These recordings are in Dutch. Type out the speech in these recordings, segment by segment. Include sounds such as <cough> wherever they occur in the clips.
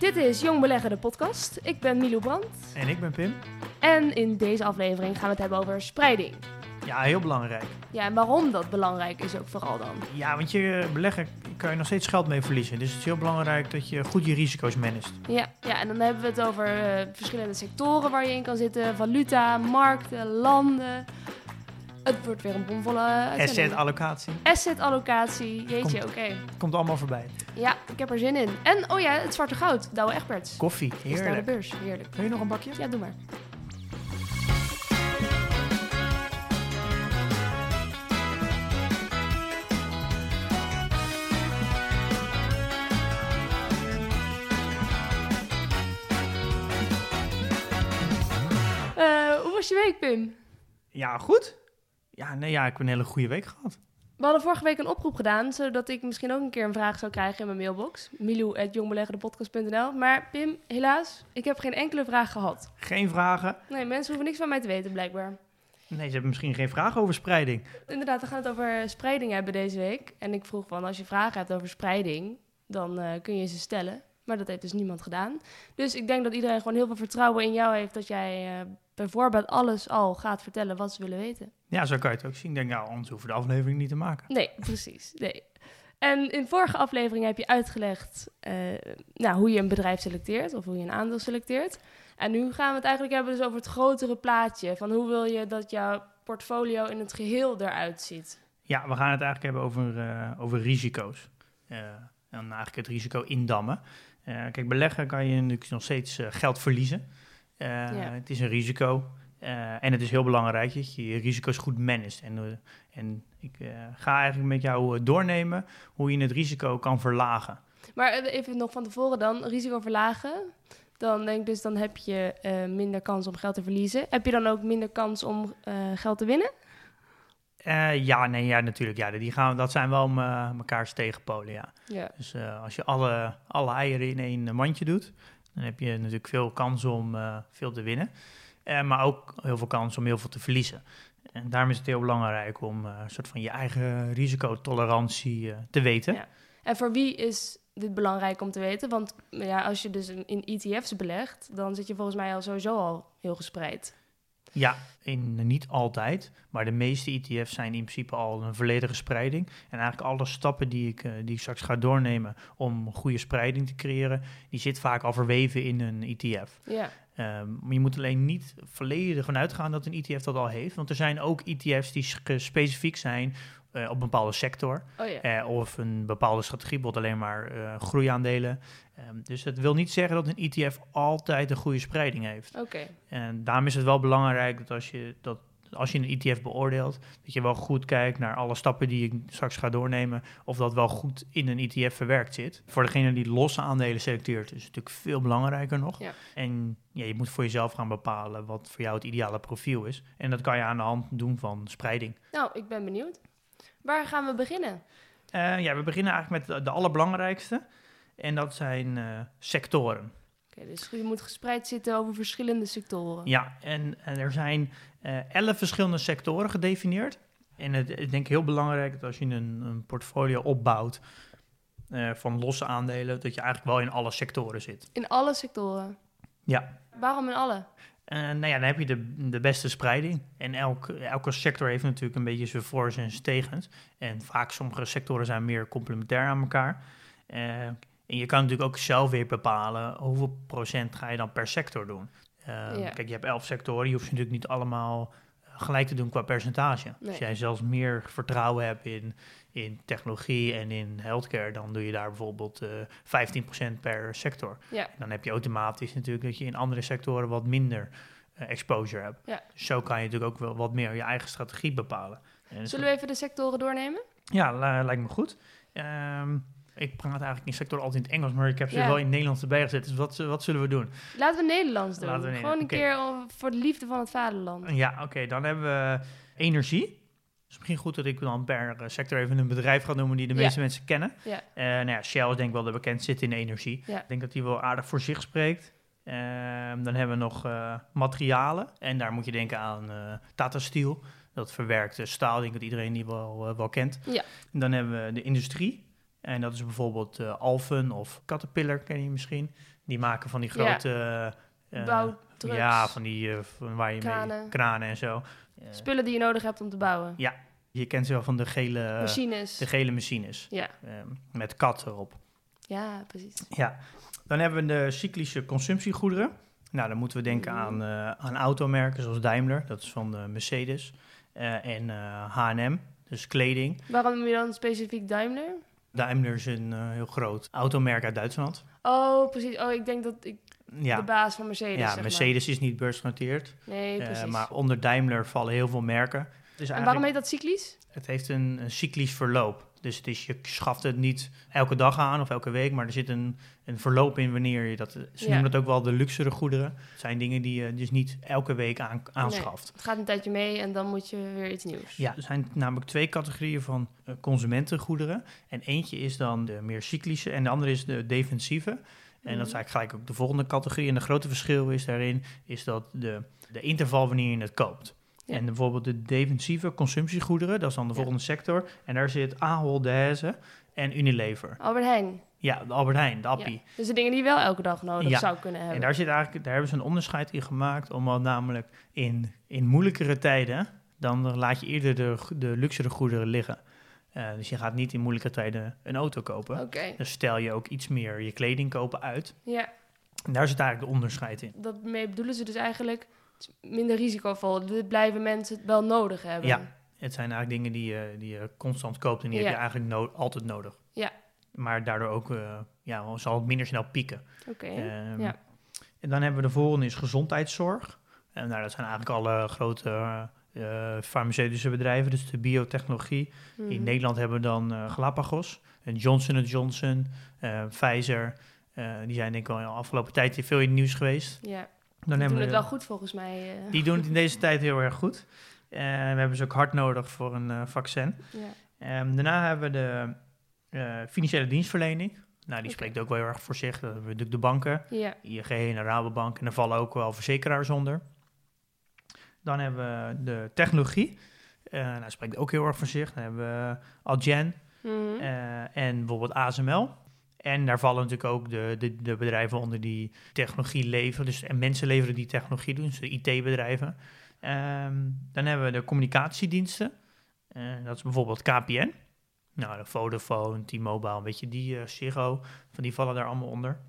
Dit is Jong Beleggen, de podcast. Ik ben Milo Brandt. En ik ben Pim. En in deze aflevering gaan we het hebben over spreiding. Ja, heel belangrijk. Ja, en waarom dat belangrijk is ook vooral dan. Ja, want je eh, beleggen kan je nog steeds geld mee verliezen. Dus het is heel belangrijk dat je goed je risico's managt. Ja, ja en dan hebben we het over eh, verschillende sectoren waar je in kan zitten. Valuta, markten, landen. Het wordt weer een bomvolle uitzending. Asset allocatie. Asset allocatie. Jeetje, oké. Komt allemaal voorbij. Ja, ik heb er zin in. En, oh ja, het zwarte goud. Douwe Egberts. Koffie, Is naar de heerlijk. beurs. Heerlijk. Wil je nog een bakje? Ja, doe maar. Eh, hoe was je week, Pim? Ja, goed. Ja, nee, ja, ik heb een hele goede week gehad. We hadden vorige week een oproep gedaan, zodat ik misschien ook een keer een vraag zou krijgen in mijn mailbox. milou.jongbeleggerdepodcast.nl Maar Pim, helaas, ik heb geen enkele vraag gehad. Geen vragen. Nee, mensen hoeven niks van mij te weten, blijkbaar. Nee, ze hebben misschien geen vragen over spreiding. Inderdaad, we gaan het over spreiding hebben deze week. En ik vroeg van, als je vragen hebt over spreiding, dan eh, kun je ze stellen. Maar dat heeft dus niemand gedaan. Dus ik denk dat iedereen gewoon heel veel vertrouwen in jou heeft... dat jij eh, bijvoorbeeld alles al gaat vertellen wat ze willen weten. Ja, zo kan je het ook zien. Ik denk, nou, anders hoeven we de aflevering niet te maken. Nee, <laughs> precies. Nee. En in vorige aflevering heb je uitgelegd eh, nou, hoe je een bedrijf selecteert of hoe je een aandeel selecteert. En nu gaan we het eigenlijk hebben dus over het grotere plaatje. Van hoe wil je dat jouw portfolio in het geheel eruit ziet? Ja, we gaan het eigenlijk hebben over, eh, over risico's. Eh, en eigenlijk het risico indammen. Kijk, beleggen kan je natuurlijk nog steeds geld verliezen. Eh, Het is een risico. Eh, en het is heel belangrijk dat je je risico's goed managt. En, eh, en ik eh, ga eigenlijk met jou doornemen hoe je het risico kan verlagen. Maar even nog van tevoren dan, risico verlagen. Dan denk ik dus, dan heb je minder kans om geld te verliezen. Heb je dan ook minder kans om geld te winnen? Ja, nee, ja, natuurlijk. Ja, die gaan, dat zijn wel me- mekaars tegenpolen, ja. Ja. Dus als je alle, alle eieren in één mandje doet, dan heb je natuurlijk veel kans om veel te winnen. Eh, maar ook heel veel kans om heel veel te verliezen. En daarom is het heel belangrijk om eh, een soort van je eigen risicotolerantie eh, te weten. Ja. En voor wie is dit belangrijk om te weten? Want ja, als je dus in in ETF's belegt, dan zit je volgens mij al sowieso al heel gespreid. Ja, in, niet altijd, maar de meeste ETF's zijn in principe al een volledige spreiding. En eigenlijk alle stappen die ik, eh, die ik straks ga doornemen om goede spreiding te creëren, die zit vaak al verweven in een ETF. Ja, Ehm, maar je moet alleen niet volledig vanuit gaan dat een ETF dat al heeft. Want er zijn ook ETF's die specifiek zijn eh, op een bepaalde sector. oh ja. eh, of een bepaalde strategie, bijvoorbeeld alleen maar eh, groeiaandelen. Ehm, dus dat wil niet zeggen dat een ETF altijd een goede spreiding heeft. Oké. En daarom is het wel belangrijk dat als je, dat, als je een ETF beoordeelt, dat je wel goed kijkt naar alle stappen die ik straks ga doornemen, of dat wel goed in een ETF verwerkt zit. Voor degene die losse aandelen selecteert, is het natuurlijk veel belangrijker nog. Ja. En ja, je moet voor jezelf gaan bepalen wat voor jou het ideale profiel is. En dat kan je aan de hand doen van spreiding. Nou, ik ben benieuwd. Waar gaan we beginnen? Eh, ja, we beginnen eigenlijk met de, de allerbelangrijkste. En dat zijn eh, sectoren. Oké, dus je moet gespreid zitten over verschillende sectoren. Ja, en, en er zijn eh, elf verschillende sectoren gedefinieerd. En het is denk ik heel belangrijk dat als je een, een portfolio opbouwt van losse aandelen, dat je eigenlijk wel in alle sectoren zit. In alle sectoren. Ja. Waarom in alle? En nou ja, dan heb je de, de beste spreiding. En elk, elke sector heeft natuurlijk een beetje zijn voor's en zijn tegens. En vaak sommige sectoren zijn meer complementair aan elkaar. Eh, en je kan natuurlijk ook zelf weer bepalen hoeveel procent ga je dan per sector doen. Eh, Ja. Kijk, je hebt elf sectoren, je hoeft ze natuurlijk niet allemaal eh, gelijk te doen qua percentage. Nee. Als jij zelfs meer vertrouwen hebt in, in technologie en in healthcare, dan doe je daar bijvoorbeeld eh 15% per sector. Ja. Dan heb je automatisch natuurlijk dat je in andere sectoren wat minder eh, exposure hebt. Ja. Zo kan je natuurlijk ook wel wat meer je eigen strategie bepalen. En Zullen we even de sectoren doornemen? Ja, li- lijkt me goed. Ehm, ik praat eigenlijk in sector altijd in het Engels, maar ik heb ze Ja. wel in het Nederlands erbij gezet. Dus wat, wat zullen we doen? Laten we Nederlands doen. Gewoon een keer voor de liefde van het vaderland. Ja, oké, dan hebben we energie. Het is misschien goed dat ik dan per eh, sector even een bedrijf ga noemen die de Ja. meeste mensen kennen. Ja. Eh, nou ja, Shell is denk ik wel de bekend zit in de energie. Ik denk dat die wel aardig voor zich spreekt. Ehm, dan hebben we nog eh, materialen. En daar moet je denken aan Tata Steel. Dat verwerkt staal, ik denk dat iedereen die wel, wel kent. Ja. En dan hebben we de industrie. En dat is bijvoorbeeld eh, Alphen of Caterpillar, ken je misschien. Die maken van die Ja. grote... eh, Bouwtrucks. Ja, van die eh, van waar je mee Kranen. kranen en zo. Eh, Spullen die je nodig hebt om te bouwen. je kent ze wel van de gele, Machines. de gele machines. Ja. Ehm, met kat erop. ja, precies. Ja. Dan hebben we de cyclische consumptiegoederen. Nou, dan moeten we denken aan, eh, aan automerken zoals Daimler. Dat is van de Mercedes. eh, en eh, H&M, dus kleding. Waarom noem je dan specifiek Daimler? Daimler is een eh, heel groot automerk uit Duitsland. Oh, precies. Oh, ik denk dat ik de baas van Mercedes ja zeg maar. Mercedes is niet beursgenoteerd. Nee, eh, precies. maar onder Daimler vallen heel veel merken. Dus en waarom heet dat cyclisch? Het heeft een, een cyclisch verloop. Dus het is, je schaft het niet elke dag aan of elke week, maar er zit een, een verloop in wanneer je dat. Ze Ja. noemen dat ook wel de luxere goederen. Het zijn dingen die je dus niet elke week aan, aanschaft. Het gaat een tijdje mee en dan moet je weer iets nieuws. Ja, er zijn namelijk twee categorieën van eh, consumentengoederen. En eentje is dan de meer cyclische en de andere is de defensieve. En dat is Mhm. eigenlijk gelijk ook de volgende categorie. En de grote verschil is daarin is dat de, de interval wanneer je het koopt. Ja. En bijvoorbeeld de defensieve consumptiegoederen, dat is dan de Ja. volgende sector. En daar zit Ahold Delhaize en Unilever. Albert Heijn. Ja, de Albert Heijn, de Appie. Ja. Dus de dingen die je wel elke dag nodig zou kunnen hebben. En daar, zit eigenlijk, daar hebben ze een onderscheid in gemaakt, omdat namelijk in, in moeilijkere tijden, dan laat je eerder de, de luxere goederen liggen. Eh, dus je gaat niet in moeilijke tijden een auto kopen. Oké. Dus stel je ook iets meer je kleding kopen uit. Ja, En daar zit eigenlijk de onderscheid in. daarmee bedoelen ze dus eigenlijk minder risicovol. Dit blijven mensen het wel nodig hebben. Ja. Het zijn eigenlijk dingen die je, die je constant koopt en die heb je eigenlijk no- altijd nodig. Ja. Maar daardoor ook eh, ja, zal het minder snel pieken. Oké. Ehm, ja. En dan hebben we de volgende is gezondheidszorg. En nou, dat zijn eigenlijk alle grote eh, farmaceutische bedrijven, dus de biotechnologie. In Mhm. Nederland hebben we dan eh, Galapagos, en Johnson Johnson, eh, Pfizer. Eh, die zijn denk ik in de afgelopen tijd veel in het nieuws geweest. Ja, die doen we het wel goed volgens mij. eh. Die doen het in deze tijd heel erg goed. Eh, we hebben ze ook hard nodig voor een eh, vaccin. ja. Ehm, daarna hebben we de financiële dienstverlening. Nou, die spreekt ook wel heel erg voor zich. Dat hebben we natuurlijk de banken. ja. ING en de Rabobank. En er vallen ook wel verzekeraars onder. Dan hebben we de technologie. Nou, dat spreekt ook heel erg voor zich. Dan hebben we Algen Mhm. en bijvoorbeeld ASML. En daar vallen natuurlijk ook de, de, de bedrijven onder die technologie leveren. Dus, en mensen leveren die technologie doen, dus de IT-bedrijven. Ehm, dan hebben we de communicatiediensten. Eh, dat is bijvoorbeeld KPN. Nou, de Vodafone, T-Mobile, weet je, die uh, van die vallen daar allemaal onder.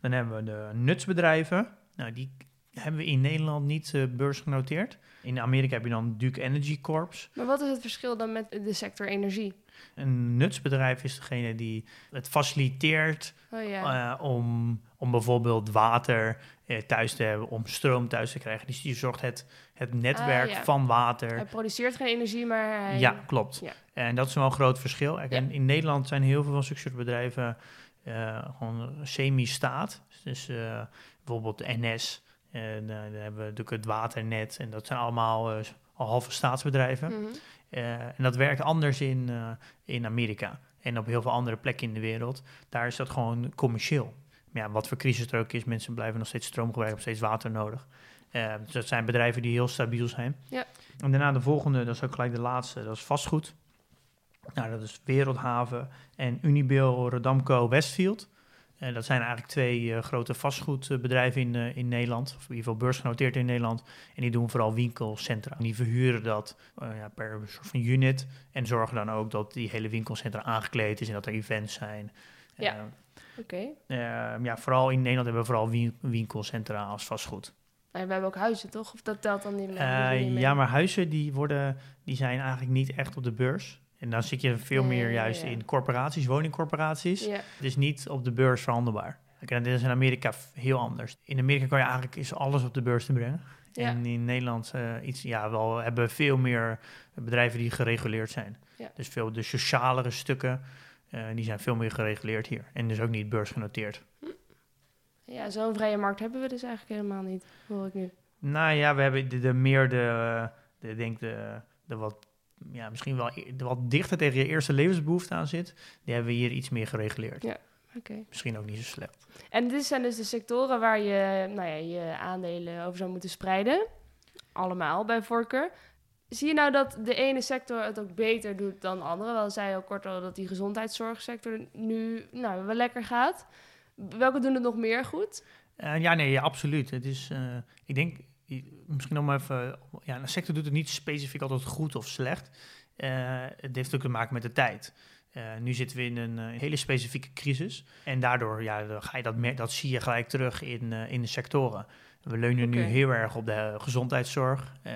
Dan hebben we de nutsbedrijven. Nou, die hebben we in Nederland niet uh, beursgenoteerd. In Amerika heb je dan Duke Energy Corps. Maar wat is het verschil dan met de sector energie? Een nutsbedrijf is degene die het faciliteert Oh ja. uh, om, om bijvoorbeeld water uh, thuis te hebben, om stroom thuis te krijgen. Dus die zorgt het, het netwerk Ah, ja. van water. Hij produceert geen energie, maar hij... Ja, klopt. Ja. En dat is wel een groot verschil. En in Nederland zijn heel veel van zulke soort bedrijven uh, gewoon semi-staat. Dus bijvoorbeeld de NS. En dan hebben we natuurlijk het waternet. En dat zijn allemaal al halve staatsbedrijven. Uh, en dat werkt anders in, uh, in Amerika. En op heel veel andere plekken in de wereld. Daar is dat gewoon commercieel. Maar ja, wat voor crisis er ook is, mensen blijven nog steeds stroom gebruiken, nog steeds water nodig. Uh, dus dat zijn bedrijven die heel stabiel zijn. Ja. En daarna de volgende, dat is ook gelijk de laatste, dat is vastgoed. Nou, dat is Wereldhaven en Unibail Rodamco Westfield. En dat zijn eigenlijk twee uh, grote vastgoedbedrijven in, uh, in Nederland, of in ieder geval beursgenoteerd in Nederland. En die doen vooral winkelcentra. En die verhuren dat ja, per soort van unit en zorgen dan ook dat die hele winkelcentra aangekleed is en dat er events zijn. Ja. Oké. Okay. ja, vooral in Nederland hebben we vooral win winkelcentra als vastgoed. Maar we hebben ook huizen, toch? Of dat telt dan niet meer? Ja, maar huizen die worden, die zijn eigenlijk niet echt op de beurs. En dan zit je veel meer juist in corporaties, woningcorporaties. Het is niet op de beurs verhandelbaar. Kijk, dit is in Amerika heel anders. In Amerika kan je eigenlijk is alles op de beurs te brengen. Ja. En in Nederland uh, iets, ja, wel hebben veel meer bedrijven die gereguleerd zijn. Ja. Dus veel de socialere stukken. Uh, Eh, die zijn veel meer gereguleerd hier en dus ook niet beursgenoteerd. Ja, zo'n vrije markt hebben we dus eigenlijk helemaal niet, hoor ik nu. Nou ja, we hebben de, de meer de, de, denk de, de wat, ja, misschien wel e- wat dichter tegen je eerste levensbehoefte aan zit. Die hebben we hier iets meer gereguleerd. Ja. Misschien ook niet zo slecht. En dit zijn dus de sectoren waar je nou ja, je aandelen over zou moeten spreiden. Allemaal bij voorkeur. Zie je nou dat de ene sector het ook beter doet dan de andere? Wel zei je al kort al dat die gezondheidszorgsector nu nou, wel lekker gaat. Welke doen het nog meer goed? Eh, ja, nee, ja, absoluut. Het is, eh, ik denk, misschien om even, ja, een sector doet het niet specifiek altijd goed of slecht. Eh, het heeft ook te maken met de tijd. Eh, nu zitten we in een eh, hele specifieke crisis. En daardoor ja, ga je dat, dat zie je gelijk terug in, in de sectoren. We leunen nu heel erg op de gezondheidszorg. Eh,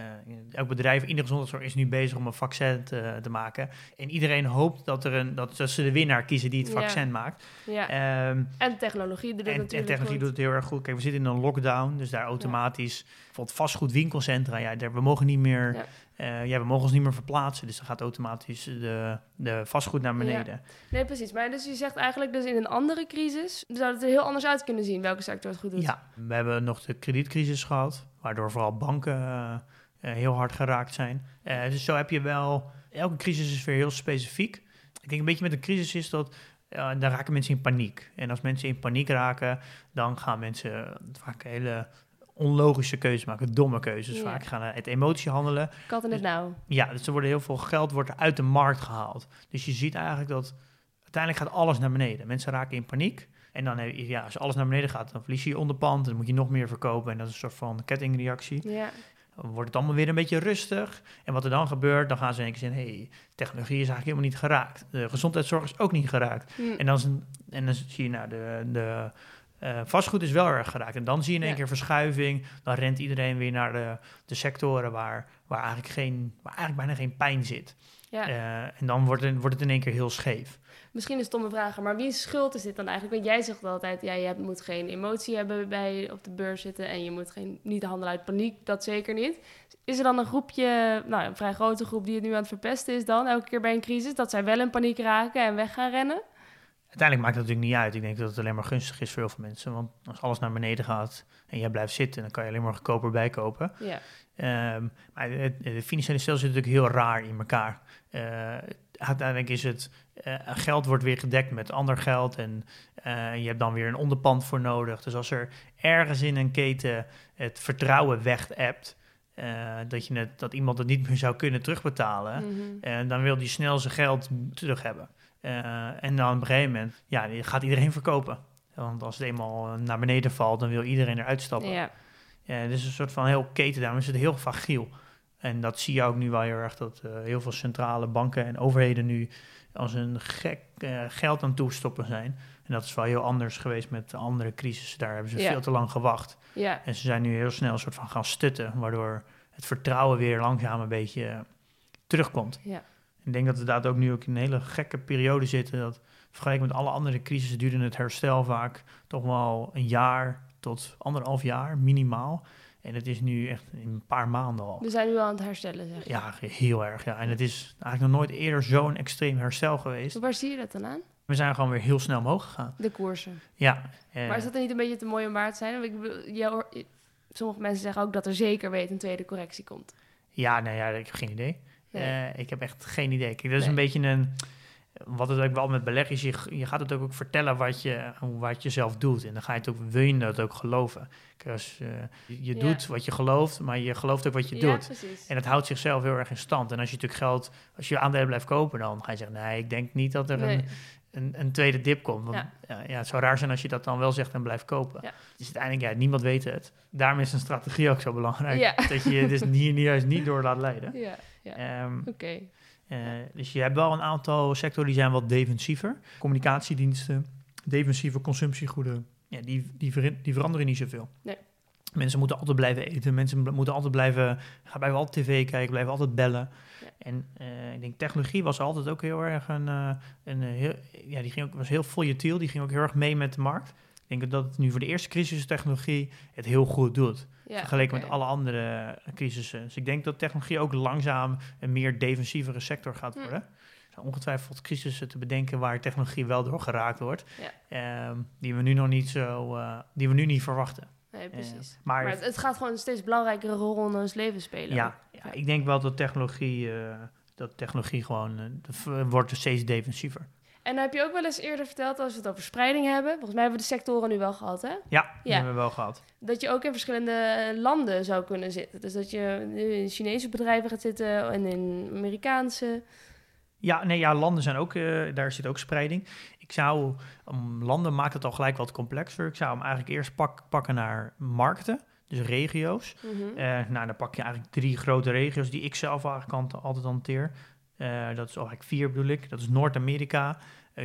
elk bedrijf in de gezondheidszorg is nu bezig om een vaccin te, te maken. En iedereen hoopt dat, er een, dat ze de winnaar kiezen die het Ja. vaccin maakt. Ja. Ehm, en technologie doet het en, en natuurlijk technologie goed. doet het heel erg goed. Kijk, we zitten in een lockdown, dus daar automatisch... Bijvoorbeeld vastgoedwinkelcentra, ja, daar, we mogen niet meer... Ja. eh, ja, we mogen ons niet meer verplaatsen. Dus dan gaat automatisch de, de vastgoed naar beneden. Nee, precies. Maar dus je zegt eigenlijk dus in een andere crisis zou het er heel anders uit kunnen zien welke sector het goed doet. Ja, we hebben nog de kredietcrisis gehad, waardoor vooral banken eh, eh, heel hard geraakt zijn. Dus zo heb je wel, elke crisis is weer heel specifiek. Ik denk een beetje met een crisis is dat, dan raken mensen in paniek. En als mensen in paniek raken, dan gaan mensen vaak hele onlogische keuzes maken, domme keuzes Ja. vaak. Gaan uit emotie handelen. Kat in het nauw. Ja, dus er worden heel veel geld wordt uit de markt gehaald. Dus je ziet eigenlijk dat uiteindelijk gaat alles naar beneden. Mensen raken in paniek. En dan, heb je- ja, als alles naar beneden gaat, dan verlies je je onderpand. Dan moet je nog meer verkopen. En dat is een soort van kettingreactie. Ja. Dan wordt het allemaal weer een beetje rustig. En wat er dan gebeurt, dan gaan ze in één keer zeggen... hé, hey, technologie is eigenlijk helemaal niet geraakt. De gezondheidszorg is ook niet geraakt. Hm. En dan, en dan zie je, nou, de, de eh, vastgoed is wel erg geraakt. En dan zie je in één Ja. keer verschuiving. Dan rent iedereen weer naar de, de sectoren waar, waar, eigenlijk geen, waar eigenlijk bijna geen pijn zit. ja. Eh, en dan wordt het, wordt het in één keer heel scheef. Misschien een stomme vraag, maar wie schuld is dit dan eigenlijk? Want jij zegt altijd, ja, je moet geen emotie hebben bij op de beurs zitten en je moet geen, niet handelen uit paniek, dat zeker niet. Is er dan een groepje, nou een vrij grote groep die het nu aan het verpesten is dan, elke keer bij een crisis, dat zij wel in paniek raken en weg gaan rennen? Uiteindelijk maakt het natuurlijk niet uit. Ik denk dat het alleen maar gunstig is voor heel veel mensen. Want als alles naar beneden gaat en jij blijft zitten, dan kan je alleen maar goedkoper bijkopen. Ja, Ehm, maar het, het financiële stelsel zit natuurlijk heel raar in elkaar. Eh, uiteindelijk is het, eh, geld wordt weer gedekt met ander geld en eh, je hebt dan weer een onderpand voor nodig. Dus als er ergens in een keten het vertrouwen weg dat, je het, dat iemand het niet meer zou kunnen terugbetalen, Mhm. dan wil die snel zijn geld terug hebben. Eh, en dan op een gegeven moment ja, gaat iedereen verkopen. Want als het eenmaal naar beneden valt, dan wil iedereen eruit stappen. ja. Ja, is een soort van heel keten, daarom is het heel fragiel. En dat zie je ook nu wel heel erg, dat eh, heel veel centrale banken en overheden nu als een gek eh, geld aan toestoppen zijn. En dat is wel heel anders geweest met de andere crisissen. Daar hebben ze Ja. veel te lang gewacht. ja. En ze zijn nu heel snel een soort van gaan stutten, waardoor het vertrouwen weer langzaam een beetje eh, terugkomt. ja. Ik denk dat we daar ook nu ook in een hele gekke periode zitten. Dat vergeleken met alle andere crisissen duurde het herstel vaak toch wel een jaar tot anderhalf jaar minimaal. En het is nu echt in een paar maanden al. We zijn nu al aan het herstellen, zeg je. Ja, heel erg. Ja. En het is eigenlijk nog nooit eerder zo'n extreem herstel geweest. Waar zie je dat dan aan? We zijn gewoon weer heel snel omhoog gegaan. De koersen. Ja. eh, Maar is dat er niet een beetje te mooi om waar te zijn? Ik bedoel, sommige mensen zeggen ook dat er zeker weet een tweede correctie komt. Ja, nou ja, ik heb geen idee. Nee. Eh, ik heb echt geen idee. Kijk, dat is Nee. een beetje een... Wat het ook wel met beleg is, je, je gaat het ook, ook vertellen wat je, wat je zelf doet. En dan ga je het ook, wil je dat ook geloven. Eh, je Ja. doet wat je gelooft, maar je gelooft ook wat je ja, doet. precies. En dat houdt zichzelf heel erg in stand. En als je natuurlijk geld, als je aandelen blijft kopen, dan ga je zeggen, nee, ik denk niet dat er Nee. een, een, een tweede dip komt. Want Ja. ja. Het zou raar zijn als je dat dan wel zegt en blijft kopen. Dus uiteindelijk, ja, niemand weet het. Daarom is een strategie ook zo belangrijk. Dat je je dus <laughs> hier juist niet door laat leiden. Ja, ja. Ehm, oké. eh, dus je hebt wel een aantal sectoren die zijn wat defensiever. Communicatiediensten, defensieve consumptiegoederen. Ja, die, die, ver- die veranderen niet zoveel. Nee. Mensen moeten altijd blijven eten. Mensen moeten altijd blijven, blijven altijd tv kijken, blijven altijd bellen. Ja. En eh, ik denk technologie was altijd ook heel erg een, eh, een heel, ja, die ging ook, was heel volatiel. Die ging ook heel erg mee met de markt. Ik denk dat het nu voor de eerste crisis technologie het heel goed doet. Ja, vergeleken met alle andere crisissen. Dus ik denk dat technologie ook langzaam een meer defensievere sector gaat Hm. worden. Er zijn ongetwijfeld crisissen te bedenken waar technologie wel door geraakt wordt. Ja. Ehm, die we nu nog niet zo, eh, die we nu niet verwachten. Nee, precies. maar maar het, het gaat gewoon een steeds belangrijkere rol in ons leven spelen. Ja, ja, ik denk wel dat technologie, eh, dat technologie gewoon eh, wordt steeds defensiever. En dan heb je ook wel eens eerder verteld, als we het over spreiding hebben, volgens mij hebben we de sectoren nu wel gehad, hè? Ja, hebben we wel gehad. Dat je ook in verschillende eh, landen zou kunnen zitten. Dus dat je nu in Chinese bedrijven gaat zitten en in Amerikaanse. Ja, nee, ja, landen zijn ook, eh, daar zit ook spreiding. Ik zou, om landen maakt het al gelijk wat complexer. Ik zou hem eigenlijk eerst pak, pakken naar markten, dus regio's. Eh, nou, dan pak je eigenlijk drie grote regio's die ik zelf eigenlijk altijd hanteer. Dat is eigenlijk vier bedoel ik. Dat is Noord-Amerika,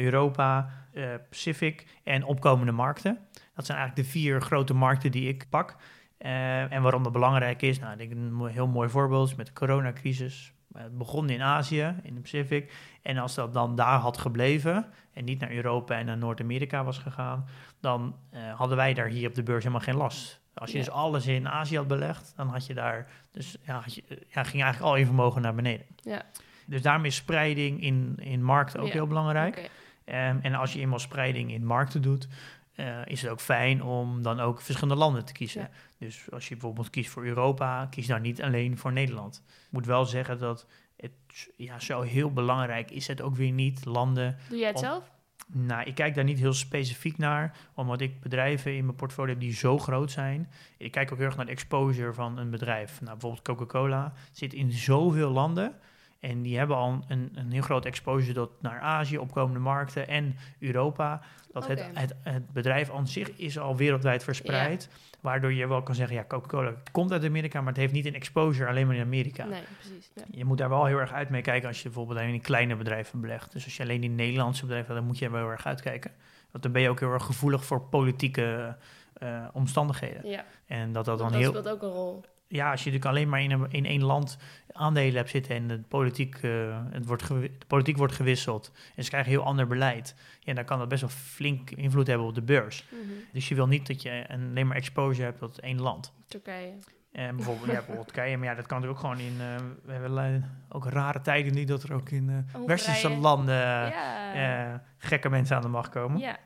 Europa, eh, Pacific en opkomende markten. Dat zijn eigenlijk de vier grote markten die ik pak. Eh, en waarom dat belangrijk is, nou, ik denk een heel mooi voorbeeld is met de coronacrisis. Eh, Het begon in Azië, in de Pacific. En als dat dan daar had gebleven en niet naar Europa en naar Noord-Amerika was gegaan, dan hadden wij daar hier op de beurs helemaal geen last. Als je Ja. dus alles in Azië had belegd, dan had je daar, dus ja, had je, ja, ging eigenlijk al je vermogen naar beneden. Ja. Dus daarom is spreiding in, in markten ook heel belangrijk. Ehm, en als je eenmaal spreiding in markten doet, eh, is het ook fijn om dan ook verschillende landen te kiezen. Ja. Dus als je bijvoorbeeld kiest voor Europa, kies dan niet alleen voor Nederland. Ik moet wel zeggen dat het ja, zo heel belangrijk is het ook weer niet. Landen Doe jij het Om- zelf? nou, ik kijk daar niet heel specifiek naar, omdat ik bedrijven in mijn portfolio heb die zo groot zijn. Ik kijk ook heel erg naar de exposure van een bedrijf. Nou, bijvoorbeeld Coca-Cola zit in zoveel landen en die hebben al een, een heel groot exposure tot naar Azië, opkomende markten en Europa. Dat het, het, het bedrijf aan zich is al wereldwijd verspreid, waardoor je wel kan zeggen, ja, Coca-Cola komt uit Amerika, maar het heeft niet een exposure alleen maar in Amerika. Nee, precies. Ja. Je moet daar wel heel erg uit mee kijken als je bijvoorbeeld alleen in kleine bedrijven belegt. Dus als je alleen in Nederlandse bedrijven, dan moet je er wel heel erg uitkijken. Want dan ben je ook heel erg gevoelig voor politieke eh, omstandigheden. ja. En dat dat dan dat heel. speelt ook een rol. Ja, als je natuurlijk alleen maar in, een, in één land aandelen hebt zitten en de politiek, eh, het wordt de politiek wordt gewisseld en ze krijgen heel ander beleid, ja, dan kan dat best wel flink invloed hebben op de beurs. Mhm. Dus je wil niet dat je een, alleen maar exposure hebt tot één land. Turkije. En bijvoorbeeld, ja, bijvoorbeeld Turkije, maar ja, dat kan natuurlijk ook gewoon in... eh, we hebben ook rare tijden nu dat er ook in Hongarije. westerse landen ja. gekke mensen aan de macht komen. ja.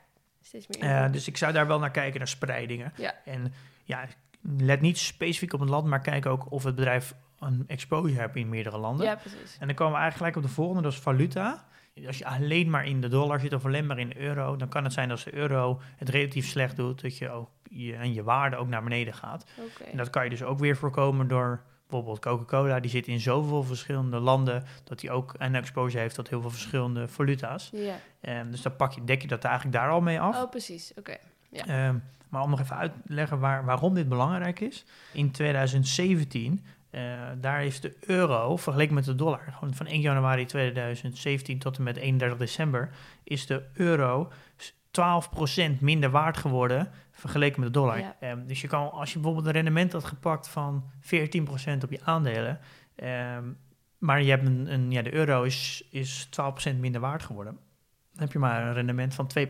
Steeds meer. Dus ik zou daar wel naar kijken, naar spreidingen. Ja. En ja, let niet specifiek op het land, maar kijk ook of het bedrijf een exposure heeft in meerdere landen. ja, precies. En dan komen we eigenlijk gelijk op de volgende, dat is valuta. Als je alleen maar in de dollar zit of alleen maar in de euro, dan kan het zijn dat als de euro het relatief slecht doet, dat je ook je, en je waarde ook naar beneden gaat. Oké. En dat kan je dus ook weer voorkomen door bijvoorbeeld Coca-Cola, die zit in zoveel verschillende landen, dat die ook een exposure heeft tot heel veel verschillende valuta's. Ja. Ehm, dus dan pak je, dek je dat eigenlijk daar al mee af. Oh, precies. Oké. Ja. Ehm, maar om nog even uit te leggen waar, waarom dit belangrijk is. In 2017, eh, daar is de euro vergeleken met de dollar, gewoon van 1 januari 2017 tot en met 31 december, is de euro s- 12% minder waard geworden vergeleken met de dollar. Ja. Ehm, dus je kan, als je bijvoorbeeld een rendement had gepakt van 14% op je aandelen, ehm, maar je hebt een, een, ja, de euro is, is 12% minder waard geworden. Dan heb je maar een rendement van 2%.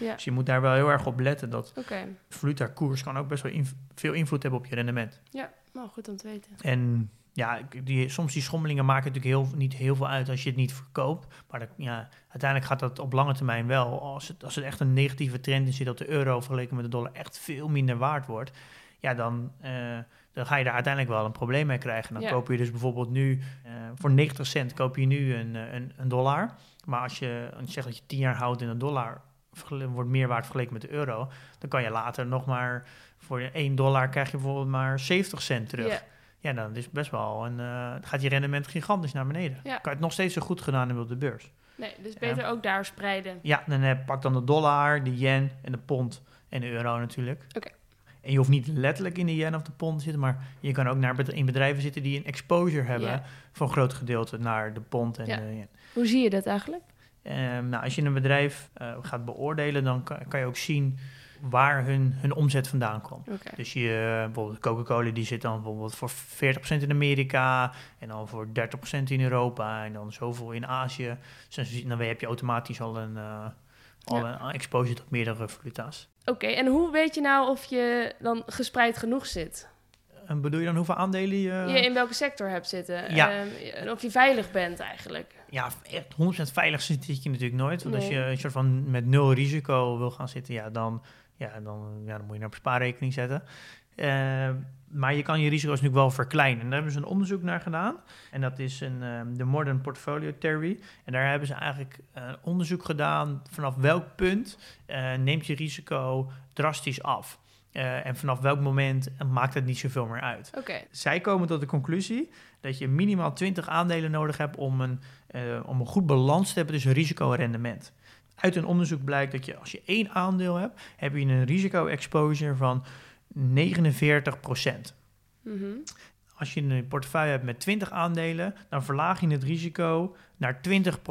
Ja. Dus je moet daar wel heel erg op letten dat Oké. valuta-koers kan ook best wel inv- veel invloed hebben op je rendement. Ja, nou goed om te weten. En ja, die, soms die schommelingen maken natuurlijk heel, niet heel veel uit als je het niet verkoopt. Maar dat, ja, uiteindelijk gaat dat op lange termijn wel. Als het, als het echt een negatieve trend is, dat de euro vergeleken met de dollar echt veel minder waard wordt. Ja, dan, eh, dan ga je daar uiteindelijk wel een probleem mee krijgen. Dan Ja. koop je dus bijvoorbeeld nu eh, voor 90 cent koop je nu een, eh, een, een dollar. Maar als je, als je zegt dat je 10 jaar houdt in een dollar, wordt meer waard vergeleken met de euro. Dan kan je later nog maar voor 1 dollar krijg je bijvoorbeeld maar 70 cent terug. Ja. Ja, dan is best wel een, eh, gaat je rendement gigantisch naar beneden. Ja. Kan je het nog steeds zo goed gedaan hebben op de beurs. Nee, dus beter ook daar spreiden. Ja, dan heb, pak dan de dollar, de yen en de pond en de euro natuurlijk. Oké. En je hoeft niet letterlijk in de yen of de pond te zitten, maar je kan ook naar in bedrijven zitten die een exposure hebben Ja. voor een groot gedeelte naar de pond en Ja. de yen. Hoe zie je dat eigenlijk? Ehm, nou, als je een bedrijf eh, gaat beoordelen, dan kan, kan je ook zien waar hun, hun omzet vandaan komt. Dus je, eh, bijvoorbeeld Coca-Cola, die zit dan bijvoorbeeld voor 40% in Amerika en dan voor 30% in Europa en dan zoveel in Azië. Dus dan heb je automatisch al een, eh, al Ja. een exposure tot meerdere valuta's. Oké, en hoe weet je nou of je dan gespreid genoeg zit? En bedoel je dan hoeveel aandelen je... je in welke sector hebt zitten. Ja. Ehm, en of je veilig bent eigenlijk. Ja, echt 100% veilig zit je natuurlijk nooit. Want als je een soort van met nul risico wil gaan zitten, ja, dan, ja, dan, ja, dan moet je naar op spaarrekening zetten. Eh, maar je kan je risico's natuurlijk wel verkleinen. En daar hebben ze een onderzoek naar gedaan. En dat is een, ehm, de Modern Portfolio Theory. En daar hebben ze eigenlijk eh, onderzoek gedaan vanaf welk punt eh, neemt je risico drastisch af. Eh, en vanaf welk moment maakt het niet zoveel meer uit. Oké. Zij komen tot de conclusie dat je minimaal 20 aandelen nodig hebt om een, om een goed balans te hebben tussen risico en rendement. Uit een onderzoek blijkt dat je als je één aandeel hebt, heb je een risico-exposure van 49 Mhm. Als je een portefeuille hebt met 20 aandelen, dan verlaag je het risico naar 20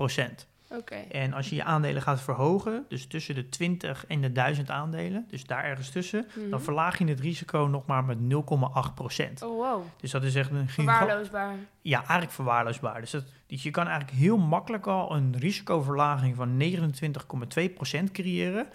En als je je aandelen gaat verhogen, dus tussen de 20 en de 1000 aandelen, dus daar ergens tussen, dan Mhm. verlaag je het risico nog maar met 0,8% Oh, wow. Dus dat is echt een Verwaarloosbaar. Ja, eigenlijk verwaarloosbaar. Dus, dat, dus je kan eigenlijk heel makkelijk al een risicoverlaging van 29,2% creëren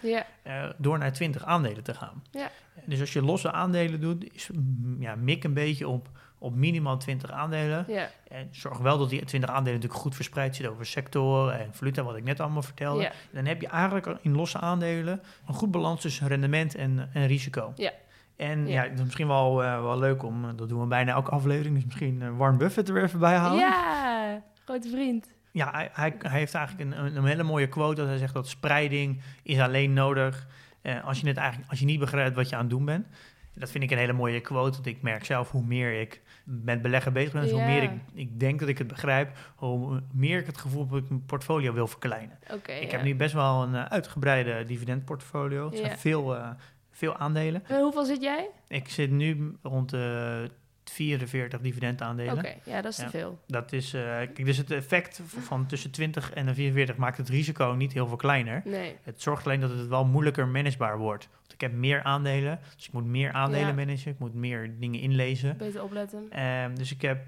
eh, door naar 20 aandelen te gaan. Ja. Dus als je losse aandelen doet, is, mm, ja, mik een beetje op, op minimaal 20 aandelen. Ja. En zorg wel dat die 20 aandelen natuurlijk goed verspreid zitten over sectoren en valuta, wat ik net allemaal vertelde. Ja. Dan heb je eigenlijk in losse aandelen een goed balans tussen rendement en, en risico. Ja. En Ja. dat is misschien wel, eh, wel leuk om, dat doen we bijna elke aflevering, dus misschien eh, Warren Buffett er even bij halen. Ja. Grote vriend. Ja, hij, hij, hij heeft eigenlijk een, een, hele mooie quote dat hij zegt dat spreiding is alleen nodig eh, als je het eigenlijk als je niet begrijpt wat je aan het doen bent. Dat vind ik een hele mooie quote. Want ik merk zelf hoe meer ik met beleggen bezig ben, dus hoe meer ik, ik denk dat ik het begrijp, hoe meer ik het gevoel heb dat ik mijn portfolio wil verkleinen. Oké. ik ja. heb nu best wel een eh, uitgebreide dividendportfolio. Het zijn veel, eh, veel aandelen. En hoeveel zit jij? Ik zit nu rond de 44 dividendaandelen. Oké, ja, dat is te Ja. veel. Dat is, eh, kijk, dus het effect van tussen 20 en de 44 maakt het risico niet heel veel kleiner. Nee. Het zorgt alleen dat het wel moeilijker managebaar wordt. Want ik heb meer aandelen, dus ik moet meer aandelen Ja. managen. Ik moet meer dingen inlezen. Beter opletten. Ehm, dus ik heb,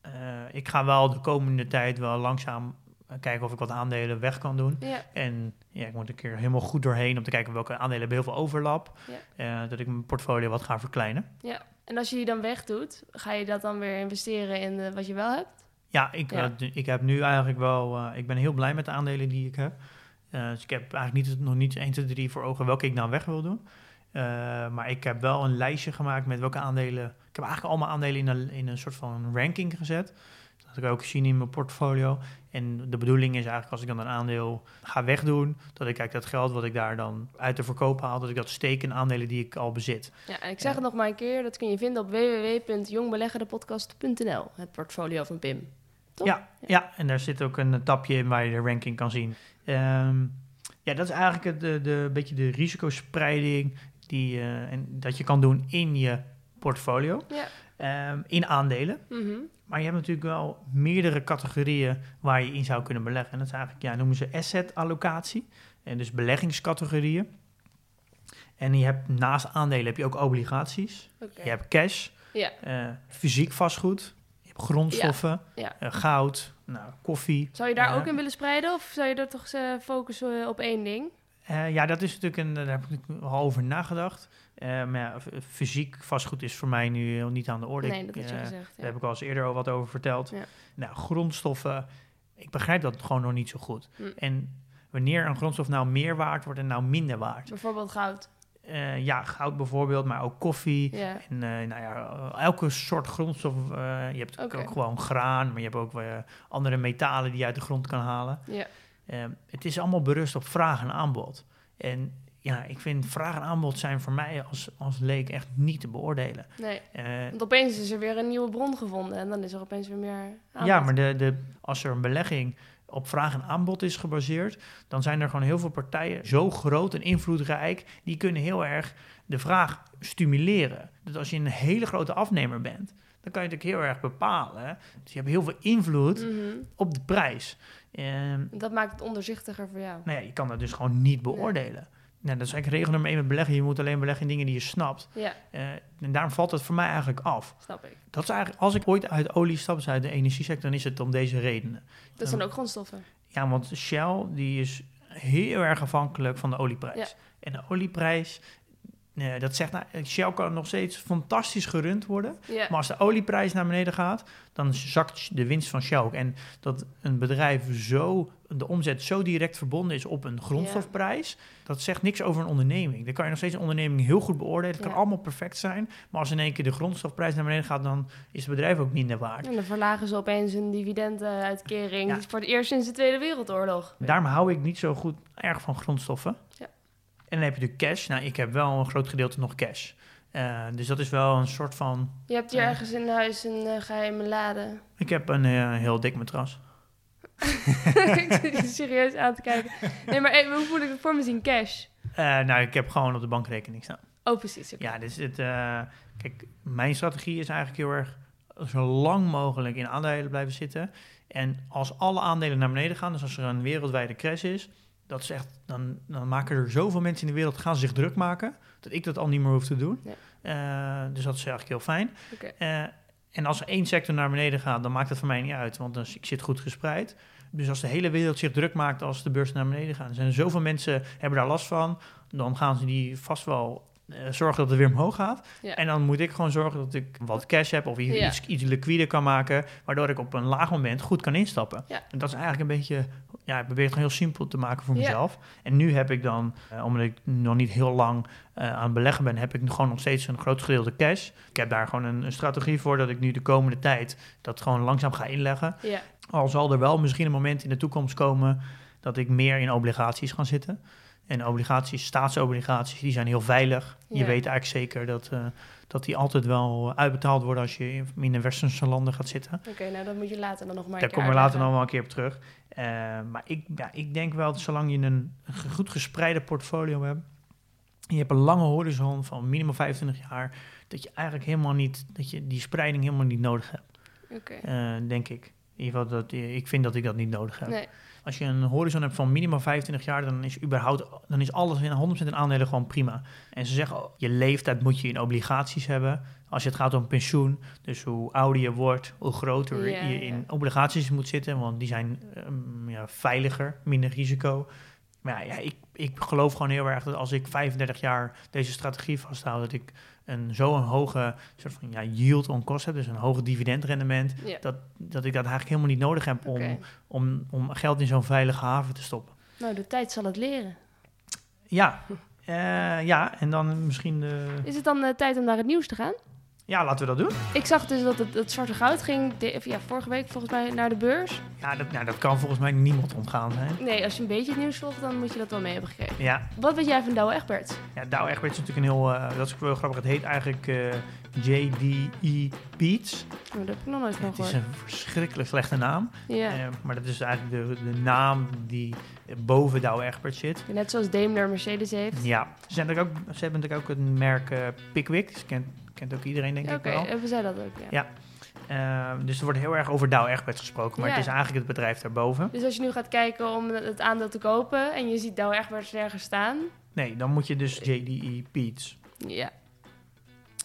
eh, ik ga wel de komende tijd wel langzaam eh, kijken of ik wat aandelen weg kan doen. Ja. En ja, ik moet een keer helemaal goed doorheen om te kijken welke aandelen hebben heel veel overlap. Eh, dat ik mijn portfolio wat ga verkleinen. ja. En als je die dan wegdoet, ga je dat dan weer investeren in eh, wat je wel hebt? Ja, ik, Ja. eh, ik heb nu eigenlijk wel... eh, ik ben heel blij met de aandelen die ik heb. Dus ik heb eigenlijk niet, nog niet 1, 2, 3 voor ogen welke ik nou weg wil doen. Maar ik heb wel een lijstje gemaakt met welke aandelen... Ik heb eigenlijk allemaal aandelen in een, in een soort van ranking gezet. Dat ik ook zien in mijn portfolio. En de bedoeling is eigenlijk als ik dan een aandeel ga wegdoen... dat ik kijk dat geld wat ik daar dan uit de verkoop haal... dat ik dat steek in aandelen die ik al bezit. Ja, en ik zeg het nog maar een keer, dat kun je vinden op www.jongbeleggerdepodcast.nl, het portfolio van Pim. Toch? Ja, ja, en daar zit ook een tapje in waar je de ranking kan zien. Ehm, ja, dat is eigenlijk het, de, de, beetje de risicospreiding die, eh, en dat je kan doen in je portfolio, Ja. ehm, in aandelen. Mhm. Maar je hebt natuurlijk wel meerdere categorieën waar je in zou kunnen beleggen. En dat is eigenlijk, ja, noemen ze asset allocatie. En dus beleggingscategorieën. En je hebt naast aandelen heb je ook obligaties. Je hebt cash, Ja. eh, fysiek vastgoed, je hebt grondstoffen, Ja. eh, goud, nou, koffie. Zou je daar ook in willen spreiden of zou je er toch eh, focussen op één ding? Eh, ja, dat is natuurlijk een, daar heb ik al over nagedacht. Eh, maar ja, f- fysiek vastgoed is voor mij nu niet aan de orde. Nee, dat je eh, gezegd. Daar Ja. heb ik al eens eerder al wat over verteld. Ja. Nou, grondstoffen, ik begrijp dat gewoon nog niet zo goed. Hm. En wanneer een grondstof nou meer waard wordt en nou minder waard. Bijvoorbeeld goud. Eh, ja, goud bijvoorbeeld, maar ook koffie. Ja. En eh, nou ja, elke soort grondstof. eh, je hebt ook gewoon graan, maar je hebt ook weer andere metalen die je uit de grond kan halen. Ja. Eh, het is allemaal berust op vraag en aanbod. En ja, ik vind vraag en aanbod zijn voor mij als, als leek echt niet te beoordelen. Nee. Eh, Want opeens is er weer een nieuwe bron gevonden en dan is er opeens weer meer aanbod. ja, maar de, de, als er een belegging op vraag en aanbod is gebaseerd, dan zijn er gewoon heel veel partijen zo groot en invloedrijk, die kunnen heel erg de vraag stimuleren. Dus als je een hele grote afnemer bent, dan kan je natuurlijk heel erg bepalen. Dus je hebt heel veel invloed Mhm. op de prijs. Ehm, Dat maakt het onderzichtiger voor jou. nou ja, je kan dat dus gewoon niet beoordelen. Nou, dat is eigenlijk regel nummer één met beleggen. Je moet alleen beleggen in dingen die je snapt. Ja, Eh, en daarom valt het voor mij eigenlijk af. snap ik. Dat is eigenlijk, als ik ooit uit olie stap, uit de energiesector, dan is het om deze redenen. Dat zijn ook grondstoffen. Ja, want Shell die is heel erg afhankelijk van de olieprijs. Ja. En de olieprijs, eh, dat zegt, nou, Shell kan nog steeds fantastisch gerund worden. Maar als de olieprijs naar beneden gaat, dan zakt de winst van Shell ook. En dat een bedrijf zo, de omzet zo direct verbonden is op een grondstofprijs, dat zegt niks over een onderneming. Dan kan je nog steeds een onderneming heel goed beoordelen. Het kan allemaal perfect zijn. Maar als in één keer de grondstofprijs naar beneden gaat, dan is het bedrijf ook minder waard. En dan verlagen ze opeens een dividendenuitkering Ja. voor het eerst sinds de Tweede Wereldoorlog. Daarom hou ik niet zo goed erg van grondstoffen. Ja. En dan heb je de cash. Nou, ik heb wel een groot gedeelte nog cash. Eh, dus dat is wel een soort van... Je hebt hier Ja. ergens in huis een eh, geheime lade. Ik heb een eh, heel dik matras. <laughs> ik zit je serieus aan te kijken. Nee, maar hoe moet ik het voor me zien? Cash. Eh, nou, ik heb gewoon op de bankrekening staan. Oh, precies. Ja, dus het, eh, kijk, mijn strategie is eigenlijk heel erg zo lang mogelijk in aandelen blijven zitten. En als alle aandelen naar beneden gaan, dus als er een wereldwijde crash is, dat is echt, dan, dan maken er zoveel mensen in de wereld, gaan zich druk maken, dat ik dat al niet meer hoef te doen. Ja. Eh, dus dat is eigenlijk heel fijn. Eh, en als er één sector naar beneden gaat, dan maakt het voor mij niet uit, want dan, ik zit goed gespreid. Dus als de hele wereld zich druk maakt als de beurs naar beneden gaat, er zijn zoveel mensen hebben daar last van, dan gaan ze die vast wel zorgen dat het weer omhoog gaat. Ja. En dan moet ik gewoon zorgen dat ik wat cash heb of i- Ja. iets, iets liquide kan maken, waardoor ik op een laag moment goed kan instappen. Ja. En dat is eigenlijk een beetje, ja, ik probeer het gewoon heel simpel te maken voor mezelf. En nu heb ik dan, eh, omdat ik nog niet heel lang eh, aan het beleggen ben, heb ik gewoon nog steeds een groot gedeelte cash. Ik heb daar gewoon een, een strategie voor dat ik nu de komende tijd dat gewoon langzaam ga inleggen. Al zal er wel misschien een moment in de toekomst komen dat ik meer in obligaties ga zitten. En obligaties, staatsobligaties, die zijn heel veilig. Je weet eigenlijk zeker dat, eh, dat die altijd wel uitbetaald worden als je in- de westerse landen gaat zitten. Oké, nou dat moet je later dan nog maar Daar komen we later nog wel een keer op terug. Eh, maar ik, ja, ik denk wel dat zolang je een goed gespreide portfolio hebt, je hebt een lange horizon van minimaal 25 jaar, dat je eigenlijk helemaal niet, dat je die spreiding helemaal niet nodig hebt. Oké. Eh, denk ik. In ieder geval, dat, ik vind dat ik dat niet nodig heb. Nee. Als je een horizon hebt van minimaal 25 jaar, dan is überhaupt dan is alles in 100% in aandelen gewoon prima. En ze zeggen, oh, je leeftijd moet je in obligaties hebben. Als je het gaat om pensioen, dus hoe ouder je wordt, hoe groter Ja, je ja. in obligaties moet zitten, want die zijn ehm, ja, veiliger, minder risico. Maar ja, ja, ik, ik geloof gewoon heel erg dat als ik 35 jaar deze strategie vasthoud, dat ik een zo'n hoge soort van ja, yield on cost heb, dus een hoge dividendrendement, Ja. dat, dat ik dat eigenlijk helemaal niet nodig heb om, om, om geld in zo'n veilige haven te stoppen. Nou, de tijd zal het leren. Ja, eh, ja en dan misschien de... Is het dan eh, tijd om naar het nieuws te gaan? Ja, laten we dat doen. Ik zag dus dat het, het zwarte goud ging de- ja, vorige week volgens mij naar de beurs. Ja, dat, nou, dat kan volgens mij niemand ontgaan zijn. Nee, als je een beetje het nieuws volgt, dan moet je dat wel mee hebben gekregen. Ja, Wat weet jij van Douwe Egberts? ja Douwe Egberts is natuurlijk een heel... eh, dat is wel grappig. Het heet eigenlijk eh, JDE Beats. Oh, dat heb ik nog nooit van Het is een verschrikkelijk slechte naam. Ja. Eh, maar dat is eigenlijk de, de naam die boven Douwe Egberts zit. Net zoals Daimler Mercedes heeft. Ja, ze, zijn ook, ze hebben natuurlijk ook het merk Pickwick. Dat kent, kent ook iedereen, denk Oké, ik wel. hebben zij dat ook, ja. Ja. Eh, dus er wordt heel erg over Douwe Egberts gesproken. Maar Ja. het is eigenlijk het bedrijf daarboven. Dus als je nu gaat kijken om het aandeel te kopen en je ziet Douwe Egberts nergens staan. Nee, dan moet je dus JDE Beats. Ja.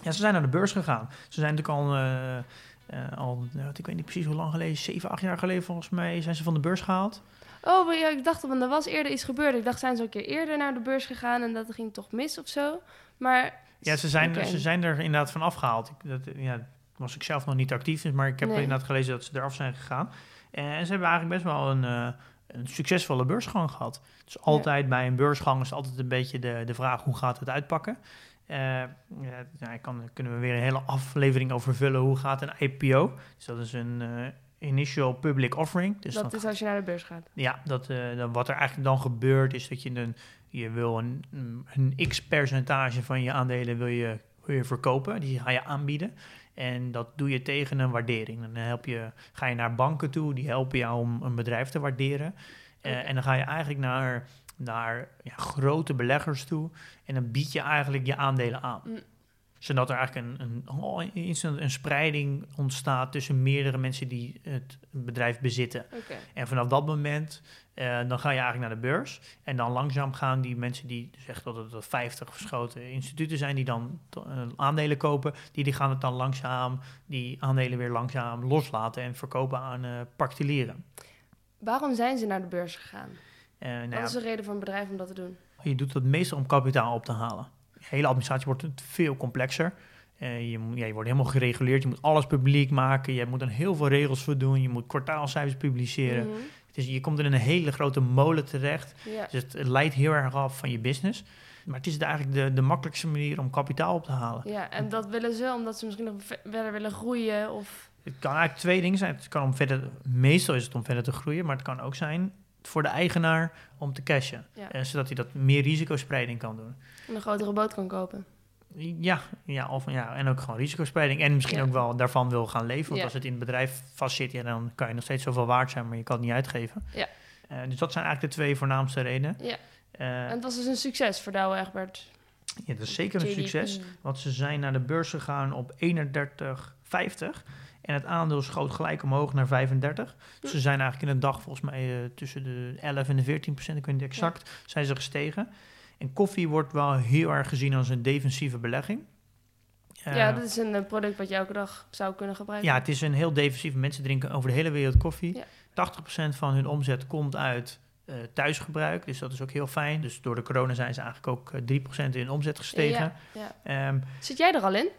Ja, ze zijn naar de beurs gegaan. Ze zijn natuurlijk al, eh, eh, al nou, ik weet niet precies hoe lang geleden, 7, 8 jaar geleden volgens mij, zijn ze van de beurs gehaald. Oh, maar ja, ik dacht, want er was eerder iets gebeurd. Ik dacht, zijn ze een keer eerder naar de beurs gegaan en dat ging toch mis of zo? Maar... Ja, ze zijn, ze zijn er inderdaad van afgehaald. Ik, dat, ja, was ik zelf nog niet actief, dus, maar ik heb Nee. inderdaad gelezen dat ze eraf zijn gegaan. En ze hebben eigenlijk best wel een, eh, een succesvolle beursgang gehad. Dus altijd bij een beursgang is altijd een beetje de, de vraag hoe gaat het uitpakken. Eh ja, daar kan, kunnen we weer een hele aflevering over vullen. Hoe gaat een IPO? Dus dat is een eh, initial public offering. Dus dat dan is als je naar de beurs gaat. ja, dat, dan, wat er eigenlijk dan gebeurt is dat je een, je wil een, een x percentage van je aandelen wil je, wil je verkopen. Die ga je aanbieden. En dat doe je tegen een waardering. Dan help je, ga je naar banken toe, die helpen jou om een bedrijf te waarderen. Eh. En dan ga je eigenlijk naar, naar ja, grote beleggers toe. En dan bied je eigenlijk je aandelen aan. Mm. Zodat er eigenlijk een, een, oh, instant een spreiding ontstaat tussen meerdere mensen die het bedrijf bezitten. Oké. En vanaf dat moment, eh, dan ga je eigenlijk naar de beurs. En dan langzaam gaan die mensen die, echt dat het 50 grote instituten zijn, die dan eh, aandelen kopen, die, die gaan het dan langzaam, die aandelen weer langzaam loslaten en verkopen aan eh particulieren. Waarom zijn ze naar de beurs gegaan? Eh, nou Wat is de reden voor een bedrijf om dat te doen? je doet dat meestal om kapitaal op te halen. Hele administratie wordt veel complexer. Uh, je, ja, je wordt helemaal gereguleerd. Je moet alles publiek maken. Je moet er heel veel regels voor doen. Je moet kwartaalcijfers publiceren. Mhm. Dus je komt in een hele grote molen terecht. Dus het, het leidt heel erg af van je business. Maar het is eigenlijk de, de makkelijkste manier om kapitaal op te halen. ja, en dat willen ze omdat ze misschien nog ve- verder willen groeien. Of, Het kan eigenlijk twee dingen zijn. Het kan om verder, meestal is het om verder te groeien, maar het kan ook zijn voor de eigenaar om te cashen. Ja. Eh, zodat hij dat meer risicospreiding kan doen. een grotere boot kan kopen. Ja, ja, of, ja, en ook gewoon risicospreiding. En misschien Ja. ook wel daarvan wil gaan leven. Want Ja. als het in het bedrijf vastzit, ja, dan kan je nog steeds zoveel waard zijn, maar je kan het niet uitgeven. Ja. Eh, dus dat zijn eigenlijk de twee voornaamste redenen. Ja. Eh, En het was dus een succes voor Douwe Egbert. ja, dat is zeker een succes. Want ze zijn naar de beurs gegaan op 31,50. En het aandeel schoot gelijk omhoog naar 35. Dus ze zijn eigenlijk in een dag volgens mij eh, tussen de 11 en de 14 procent, ik weet niet exact, zijn ze gestegen. En koffie wordt wel heel erg gezien als een defensieve belegging. Eh, ja, dat is een eh, product wat je elke dag zou kunnen gebruiken. ja, het is een heel defensief. Mensen drinken over de hele wereld koffie. Ja. 80% van hun omzet komt uit eh, thuisgebruik. Dus dat is ook heel fijn. Dus door de corona zijn ze eigenlijk ook eh, 3% in omzet gestegen. Ja, ja. Ehm, Zit jij er al in?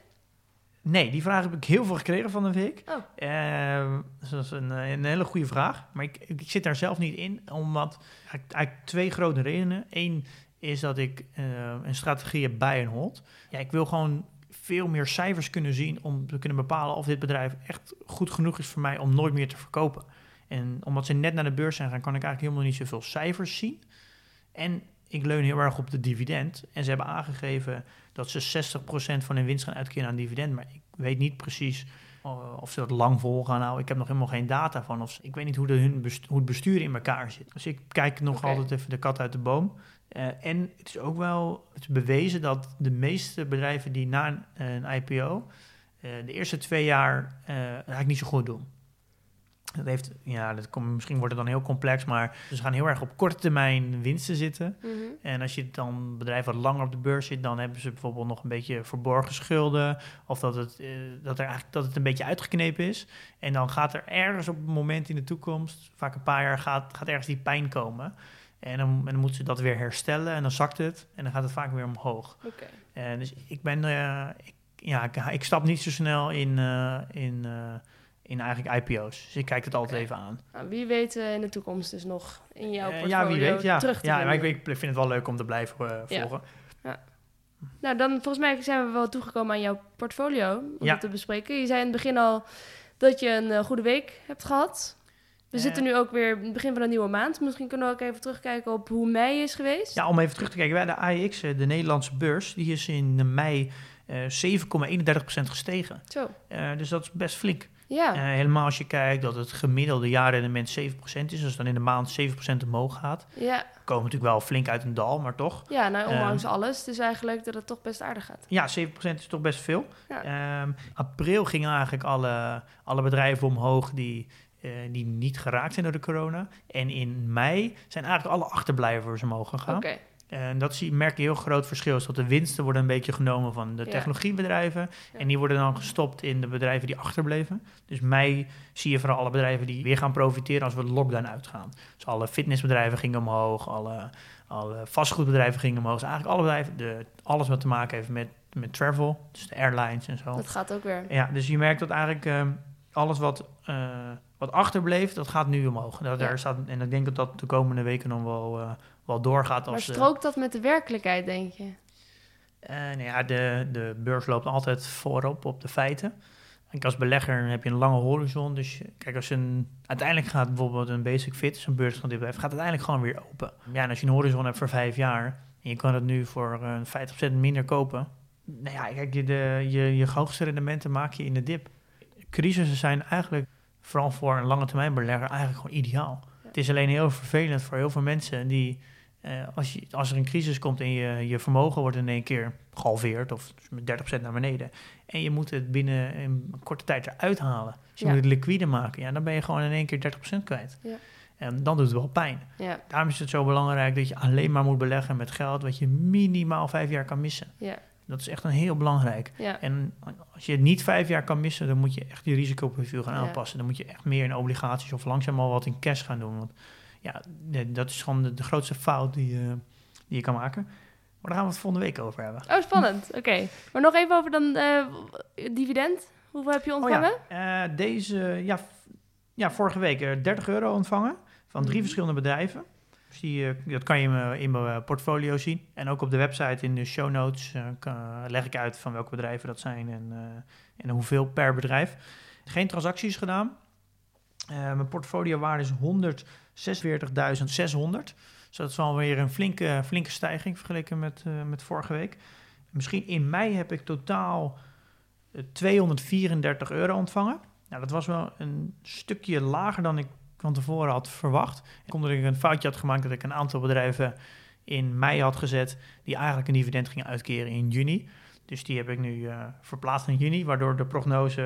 Nee, die vraag heb ik heel veel gekregen van de week. Oh. Ehm, dus dat is een, eh, een hele goede vraag. Maar ik, ik zit daar zelf niet in, omdat eigenlijk, eigenlijk twee grote redenen. Eén is dat ik eh, een strategie heb bij en hold. Ja, ik wil gewoon veel meer cijfers kunnen zien om te kunnen bepalen of dit bedrijf echt goed genoeg is voor mij om nooit meer te verkopen. En omdat ze net naar de beurs zijn gaan, kan ik eigenlijk helemaal niet zoveel cijfers zien. En ik leun heel erg op de dividend. En ze hebben aangegeven dat ze 60% van hun winst gaan uitkeren aan dividend. Maar ik weet niet precies uh, of ze dat lang vol gaan houden. Ik heb nog helemaal geen data van. Of ze- ik weet niet hoe, de, hun hoe het bestuur in elkaar zit. Dus ik kijk nog altijd even de kat uit de boom. Eh, en het is ook wel het is bewezen dat de meeste bedrijven die na een, een IPO eh, de eerste twee jaar eh, eigenlijk niet zo goed doen. Dat heeft, ja, dat komt, misschien wordt het dan heel complex, maar ze gaan heel erg op korte termijn winsten zitten. Mhm. En als je dan bedrijf wat langer op de beurs zit, dan hebben ze bijvoorbeeld nog een beetje verborgen schulden. Of dat het, eh, dat er eigenlijk, dat het een beetje uitgeknepen is. En dan gaat er ergens op een moment in de toekomst, vaak een paar jaar, gaat, gaat ergens die pijn komen. En dan, en dan moeten ze dat weer herstellen en dan zakt het en dan gaat het vaak weer omhoog. En dus ik ben, eh, ik, ja, ik, ik stap niet zo snel in, eh, in, eh, in eigenlijk IPO's. Dus ik kijk het altijd even aan. Nou, wie weet eh, in de toekomst dus nog in jouw Eh, portfolio ja, wie weet. Ja, terug te ja maar ik, ik vind het wel leuk om te blijven eh, Ja. volgen. Nou, dan volgens mij zijn we wel toegekomen aan jouw portfolio om Ja. te bespreken. Je zei in het begin al dat je een goede week hebt gehad. We zitten nu ook weer in het begin van een nieuwe maand. Misschien kunnen we ook even terugkijken op hoe mei is geweest. Ja, om even terug te kijken. De AEX, de Nederlandse beurs, die is in mei eh 7,31% gestegen. Zo. Dus dat is best flink. Ja. Eh, helemaal als je kijkt dat het gemiddelde jaarrendement 7% is. Dus dan in de maand 7% omhoog gaat. ja. Komen natuurlijk wel flink uit een dal, maar toch. Ja, nou, ondanks Ehm. alles. Dus eigenlijk dat het toch best aardig gaat. Ja, 7% is toch best veel. Ja. Ehm, april gingen eigenlijk alle, alle bedrijven omhoog die, eh, die niet geraakt zijn door de corona. En in mei zijn eigenlijk alle achterblijvers omhoog gegaan. Oké. En dat zie, merk je heel groot verschil. Is dat de winsten worden een beetje genomen van de technologiebedrijven. Ja. En die worden dan gestopt in de bedrijven die achterbleven. Dus mei zie je vooral alle bedrijven die weer gaan profiteren als we de lockdown uitgaan. Dus alle fitnessbedrijven gingen omhoog, alle, alle vastgoedbedrijven gingen omhoog. Dus eigenlijk alle bedrijven, de, alles wat te maken heeft met, met travel, dus de airlines en zo. Dat gaat ook weer. Ja, dus je merkt dat eigenlijk ehm, alles wat, eh, wat achterbleef, dat gaat nu omhoog. Ja. daar staat, en ik denk dat dat de komende weken nog wel, eh, wel doorgaat. Maar Als, eh, strookt dat met de werkelijkheid, denk je? nou ja, de, de beurs loopt altijd voorop op de feiten. Kijk, als belegger heb je een lange horizon. Dus kijk, als een, uiteindelijk gaat bijvoorbeeld een basic fit, zo'n beurs van dit bedrijf, gaat uiteindelijk gewoon weer open. Ja, en als je een horizon hebt voor vijf jaar en je kan het nu voor eh 50% minder kopen. Nou ja, kijk, je, de, je, je hoogste rendementen maak je in de dip. Crisissen zijn eigenlijk, vooral voor een lange termijn belegger, eigenlijk gewoon ideaal. Het is alleen heel vervelend voor heel veel mensen die eh, als, je, als er een crisis komt en je, je vermogen wordt in één keer gehalveerd of met 30% naar beneden. En je moet het binnen een korte tijd eruit halen. Dus je Ja. moet het liquide maken. Ja, dan ben je gewoon in één keer 30% kwijt. Ja. En dan doet het wel pijn. Ja, Daarom is het zo belangrijk dat je alleen maar moet beleggen met geld wat je minimaal vijf jaar kan missen. ja, Dat is echt een heel belangrijk. ja. En als je het niet vijf jaar kan missen, dan moet je echt je risicoprofiel gaan aanpassen. Dan moet je echt meer in obligaties of langzaam al wat in cash gaan doen. Want ja, dat is gewoon de, de grootste fout die, je die je kan maken. Maar daar gaan we het volgende week over hebben. Oh, spannend. Oké. Maar nog even over dan eh, dividend. Hoeveel heb je ontvangen? Oh ja, eh, deze, ja, ja, vorige week eh, 30 euro ontvangen van drie Mhm. verschillende bedrijven. Eh, dat kan je in mijn- mijn portfolio zien. En ook op de website in de show notes eh, kan- leg ik uit van welke bedrijven dat zijn en, eh, en hoeveel per bedrijf. Geen transacties gedaan. Eh, mijn portfoliowaarde is 146.600. Dus dat is alweer een flinke, flinke stijging vergeleken met, eh, met vorige week. Misschien in mei heb ik totaal eh, 234 euro ontvangen. Nou, dat was wel een stukje lager dan ik van tevoren had verwacht. Omdat ik een foutje had gemaakt dat ik een aantal bedrijven in mei had gezet die eigenlijk een dividend gingen uitkeren in juni. Dus die heb ik nu eh, verplaatst in juni, waardoor de prognose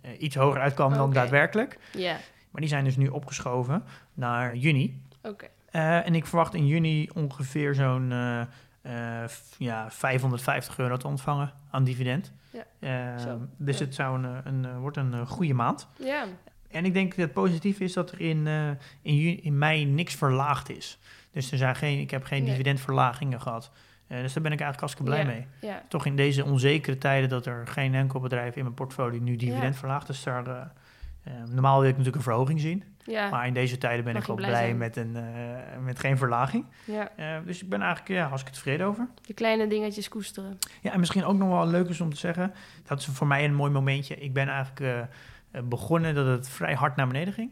eh, iets hoger uitkwam dan daadwerkelijk. Ja. Maar die zijn dus nu opgeschoven naar juni. Oké. Eh, en ik verwacht in juni ongeveer zo'n ja, 550 euro te ontvangen aan dividend. Ja, Eh, zo. dus het zou een, een, wordt een goede maand. Ja. En ik denk dat het positief is dat er in, eh, in, juni, in mei niks verlaagd is. Dus er zijn geen, ik heb geen Nee. dividendverlagingen gehad. Eh, dus daar ben ik eigenlijk hartstikke blij Ja. mee. Ja. Toch in deze onzekere tijden dat er geen enkel bedrijf in mijn portfolio nu dividend verlaagt. Dus daar, eh, normaal wil ik natuurlijk een verhoging zien. Ja. Maar in deze tijden ben Mag ik wel blij met, een, met geen verlaging. ja. Dus ik ben eigenlijk ja, hartstikke tevreden over. De kleine dingetjes koesteren. Ja, en misschien ook nog wel leuk is om te zeggen, dat is voor mij een mooi momentje. Ik ben eigenlijk begonnen dat het vrij hard naar beneden ging.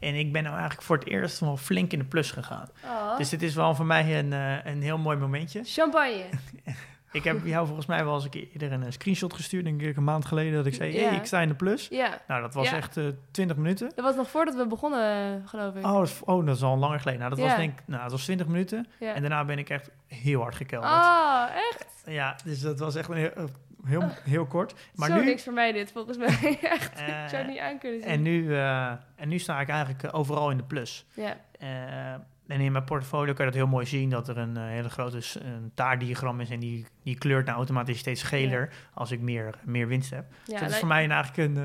En ik ben nou eigenlijk voor het eerst wel flink in de plus gegaan. Oh. Dus dit is wel voor mij een, eh, een heel mooi momentje. Champagne. <laughs> Ik heb jou volgens mij wel eens een keer eerder een eh, screenshot gestuurd, denk ik een maand geleden, dat ik zei, hey, ik sta in de plus. Ja. Nou, dat was echt eh 20 minuten. Dat was nog voordat we begonnen, eh, geloof ik. Oh dat, is, oh, dat is al langer geleden. Nou, dat was denk ik, nou, dat was 20 minuten. En daarna ben ik echt heel hard gekelderd. Oh, echt? Ja, dus dat was echt een heel, heel, heel kort. Maar Zo nu, niks voor mij dit, volgens mij. <laughs> echt. eh, ik zou het niet aan kunnen zien. en, nu, eh, en nu sta ik eigenlijk eh, overal in de plus. Ja. Eh, en in mijn portfolio kan je dat heel mooi zien, dat er een eh, hele grote een taartdiagram is en die, die kleurt nou automatisch steeds geler als ik meer, meer winst heb. Ja, dus dat is voor mij eigenlijk een, eh,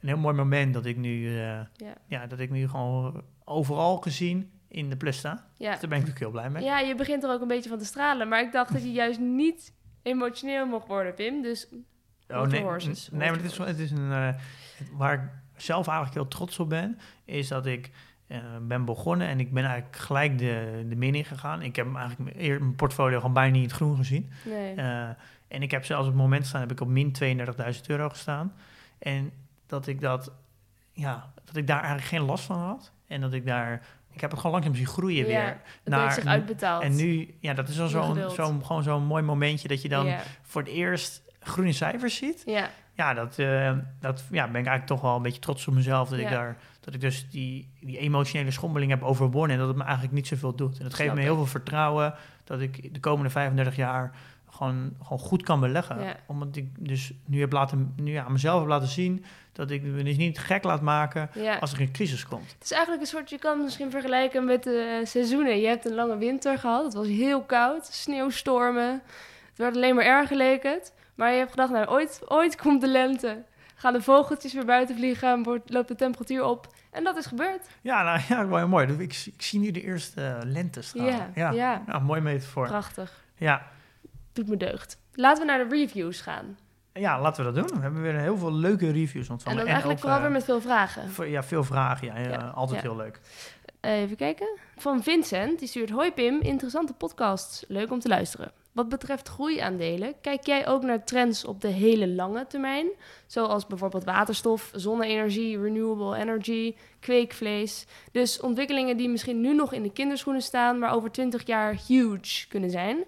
een heel mooi moment dat ik nu, eh, Ja. ja. dat ik nu gewoon overal gezien in de plus sta. ja. Dus daar ben ik natuurlijk heel blij mee. ja, je begint er ook een beetje van te stralen. Maar ik dacht dat je juist niet emotioneel mocht worden, Pim. Dus Oh, nee, horses, nee, maar het is, het is een, eh, waar ik zelf eigenlijk heel trots op ben, is dat ik eh, ben begonnen en ik ben eigenlijk gelijk de, de min in gegaan. Ik heb eigenlijk eer- mijn portfolio gewoon bijna niet in het groen gezien. nee. Eh, en ik heb zelfs op het moment staan, heb ik op min 32.000 euro gestaan. En dat ik dat, ja, dat ik daar eigenlijk geen last van had. En dat ik daar, ik heb het gewoon langzaam zien groeien weer. het heeft zich uitbetaald. En nu, ja, dat is al zo'n, zo'n, gewoon zo'n mooi momentje dat je dan Ja, voor het eerst groene cijfers ziet. ja, Ja, dat, eh, dat ja, ben ik eigenlijk toch wel een beetje trots op mezelf. Dat, ik, daar, dat ik dus die, die emotionele schommeling heb overwonnen. En dat het me eigenlijk niet zoveel doet. En dat geeft Snap me heel ik. veel vertrouwen dat ik de komende 35 jaar gewoon, gewoon goed kan beleggen. Omdat ik dus nu, heb laten, nu aan mezelf heb laten zien dat ik me dus niet gek laat maken ja. als er een crisis komt. Het is eigenlijk een soort, je kan het misschien vergelijken met de eh, seizoenen. Je hebt een lange winter gehad, het was heel koud, sneeuwstormen. Het werd alleen maar erger leek het. Maar je hebt gedacht, nou ooit, ooit komt de lente. Gaan de vogeltjes weer buiten vliegen, wordt, loopt de temperatuur op. En dat is gebeurd. Ja, nou ja, wel mooi. Ik, ik zie nu de eerste uh, lente staan. Ja, ja. ja. ja mooi metafoor. Prachtig. Ja. Doet me deugd. Laten we naar de reviews gaan. Ja, laten we dat doen. We hebben weer heel veel leuke reviews En ontvangen. dan eigenlijk ook, vooral eh, weer met veel vragen. Ja, veel vragen. Ja, ja, Ja, altijd ja. heel leuk. Even kijken. Van Vincent, die stuurt... Hoi Pim, interessante podcasts. Leuk om te luisteren. Wat betreft groeiaandelen, kijk jij ook naar trends op de hele lange termijn? Zoals bijvoorbeeld waterstof, zonne-energie, renewable energy, kweekvlees. Dus ontwikkelingen die misschien nu nog in de kinderschoenen staan, maar over 20 jaar huge kunnen zijn.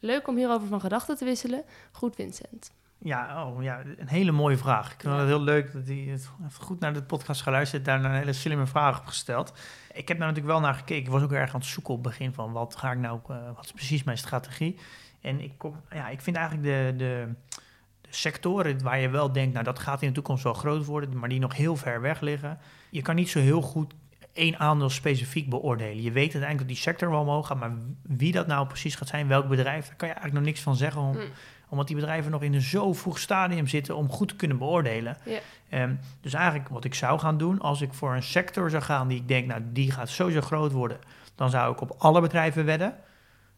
Leuk om hierover van gedachten te wisselen. Goed, Vincent. Ja, oh, ja, een hele mooie vraag. Ik vind het heel leuk dat hij het goed naar de podcast geluisterd, daar een hele slimme vraag op gesteld. Ik heb daar natuurlijk wel naar gekeken. Ik was ook erg aan het zoeken op het begin van wat ga ik nou, eh, wat is precies mijn strategie? En ik, kom, ja, ik vind eigenlijk de, de, de sectoren waar je wel denkt, nou dat gaat in de toekomst wel groot worden, maar die nog heel ver weg liggen. Je kan niet zo heel goed één aandeel specifiek beoordelen. Je weet uiteindelijk dat die sector wel omhoog gaat, maar wie dat nou precies gaat zijn, welk bedrijf, daar kan je eigenlijk nog niks van zeggen. Om, Mm. Omdat die bedrijven nog in een zo vroeg stadium zitten om goed te kunnen beoordelen. Ja. Ehm, dus eigenlijk wat ik zou gaan doen, als ik voor een sector zou gaan die ik denk, nou die gaat sowieso groot worden, dan zou ik op alle bedrijven wedden.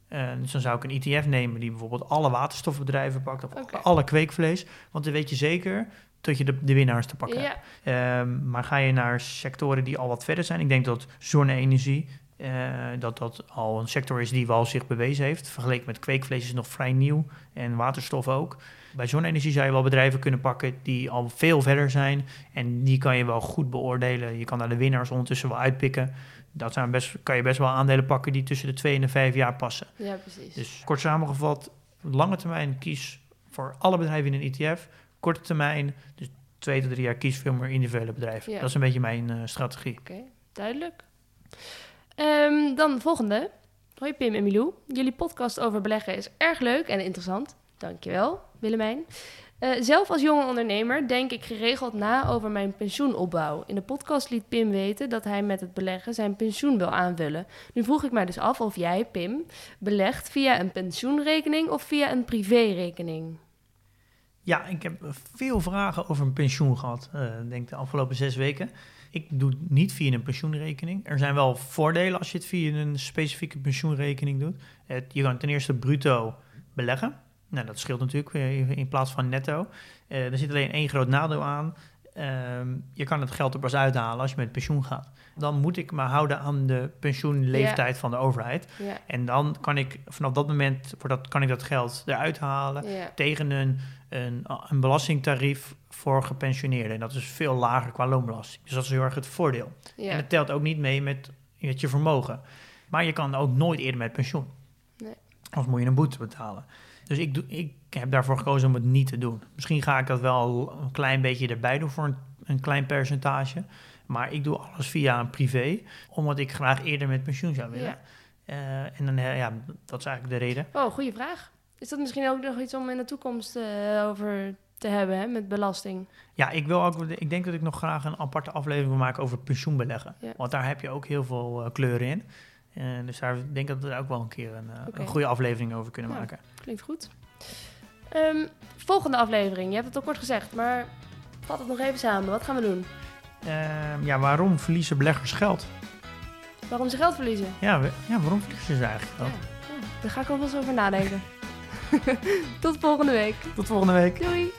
Uh, dus dan zou ik een ETF nemen die bijvoorbeeld alle waterstofbedrijven pakt, of alle kweekvlees. Want dan weet je zeker dat je de, de winnaars te pakken hebt. Ehm, maar ga je naar sectoren die al wat verder zijn, ik denk dat zonne-energie, eh, dat dat al een sector is die wel zich bewezen heeft. Vergeleken met kweekvlees is nog vrij nieuw en waterstof ook. Bij zonne-energie zou je wel bedrijven kunnen pakken die al veel verder zijn. En die kan je wel goed beoordelen. Je kan daar de winnaars ondertussen wel uitpikken. Dat zijn best, kan je best wel aandelen pakken die tussen de twee en de vijf jaar passen. ja, precies. Dus kort samengevat, lange termijn kies voor alle bedrijven in een ETF. Korte termijn, dus twee tot drie jaar kies veel meer individuele bedrijven. Ja. Dat is een beetje mijn eh, strategie. Oké, duidelijk. Ehm, dan de volgende. Hoi Pim en Milou. Jullie podcast over beleggen is erg leuk en interessant. Dankjewel, Willemijn. Eh, zelf als jonge ondernemer denk ik geregeld na over mijn pensioenopbouw. In de podcast liet Pim weten dat hij met het beleggen zijn pensioen wil aanvullen. Nu vroeg ik mij dus af of jij, Pim, belegt via een pensioenrekening of via een privérekening. Ja, ik heb veel vragen over een pensioen gehad, eh, denk de afgelopen zes weken. Ik doe het niet via een pensioenrekening. Er zijn wel voordelen als je het via een specifieke pensioenrekening doet. Het, je kan ten eerste bruto beleggen. Nou, dat scheelt natuurlijk in plaats van netto. Eh, er zit alleen één groot nadeel aan. Ehm, je kan het geld er pas uithalen als je met pensioen gaat. Dan moet ik me houden aan de pensioenleeftijd van de overheid. En dan kan ik vanaf dat moment wordt dat, kan ik dat geld eruit halen tegen een, een, een belastingtarief voor gepensioneerden. En dat is veel lager qua loonbelasting. Dus dat is heel erg het voordeel. En het telt ook niet mee met, met je vermogen. Maar je kan ook nooit eerder met pensioen. Nee. Anders moet je een boete betalen. Dus ik, doe, ik heb daarvoor gekozen om het niet te doen. Misschien ga ik dat wel een klein beetje erbij doen voor een, een klein percentage. Maar ik doe alles via een privé, omdat ik graag eerder met pensioen zou willen. Ja. Eh, en dan, ja, dat is eigenlijk de reden. Oh, goede vraag. Is dat misschien ook nog iets om in de toekomst eh, over te hebben, hè, met belasting? Ja, ik, wil ook, ik denk dat ik nog graag een aparte aflevering wil maken over pensioenbeleggen. Ja. Want daar heb je ook heel veel eh, kleuren in. En dus daar ik denk dat we daar ook wel een keer een, eh, een goede aflevering over kunnen Ja. maken. Klinkt goed. Ehm, volgende aflevering. Je hebt het al kort gezegd, maar vat het nog even samen. Wat gaan we doen? Ehm, ja, waarom verliezen beleggers geld? Waarom ze geld verliezen? Ja, we- ja waarom verliezen ze eigenlijk geld? ja, daar ga ik wel eens over nadenken. Tot volgende week. Tot volgende week. Doei!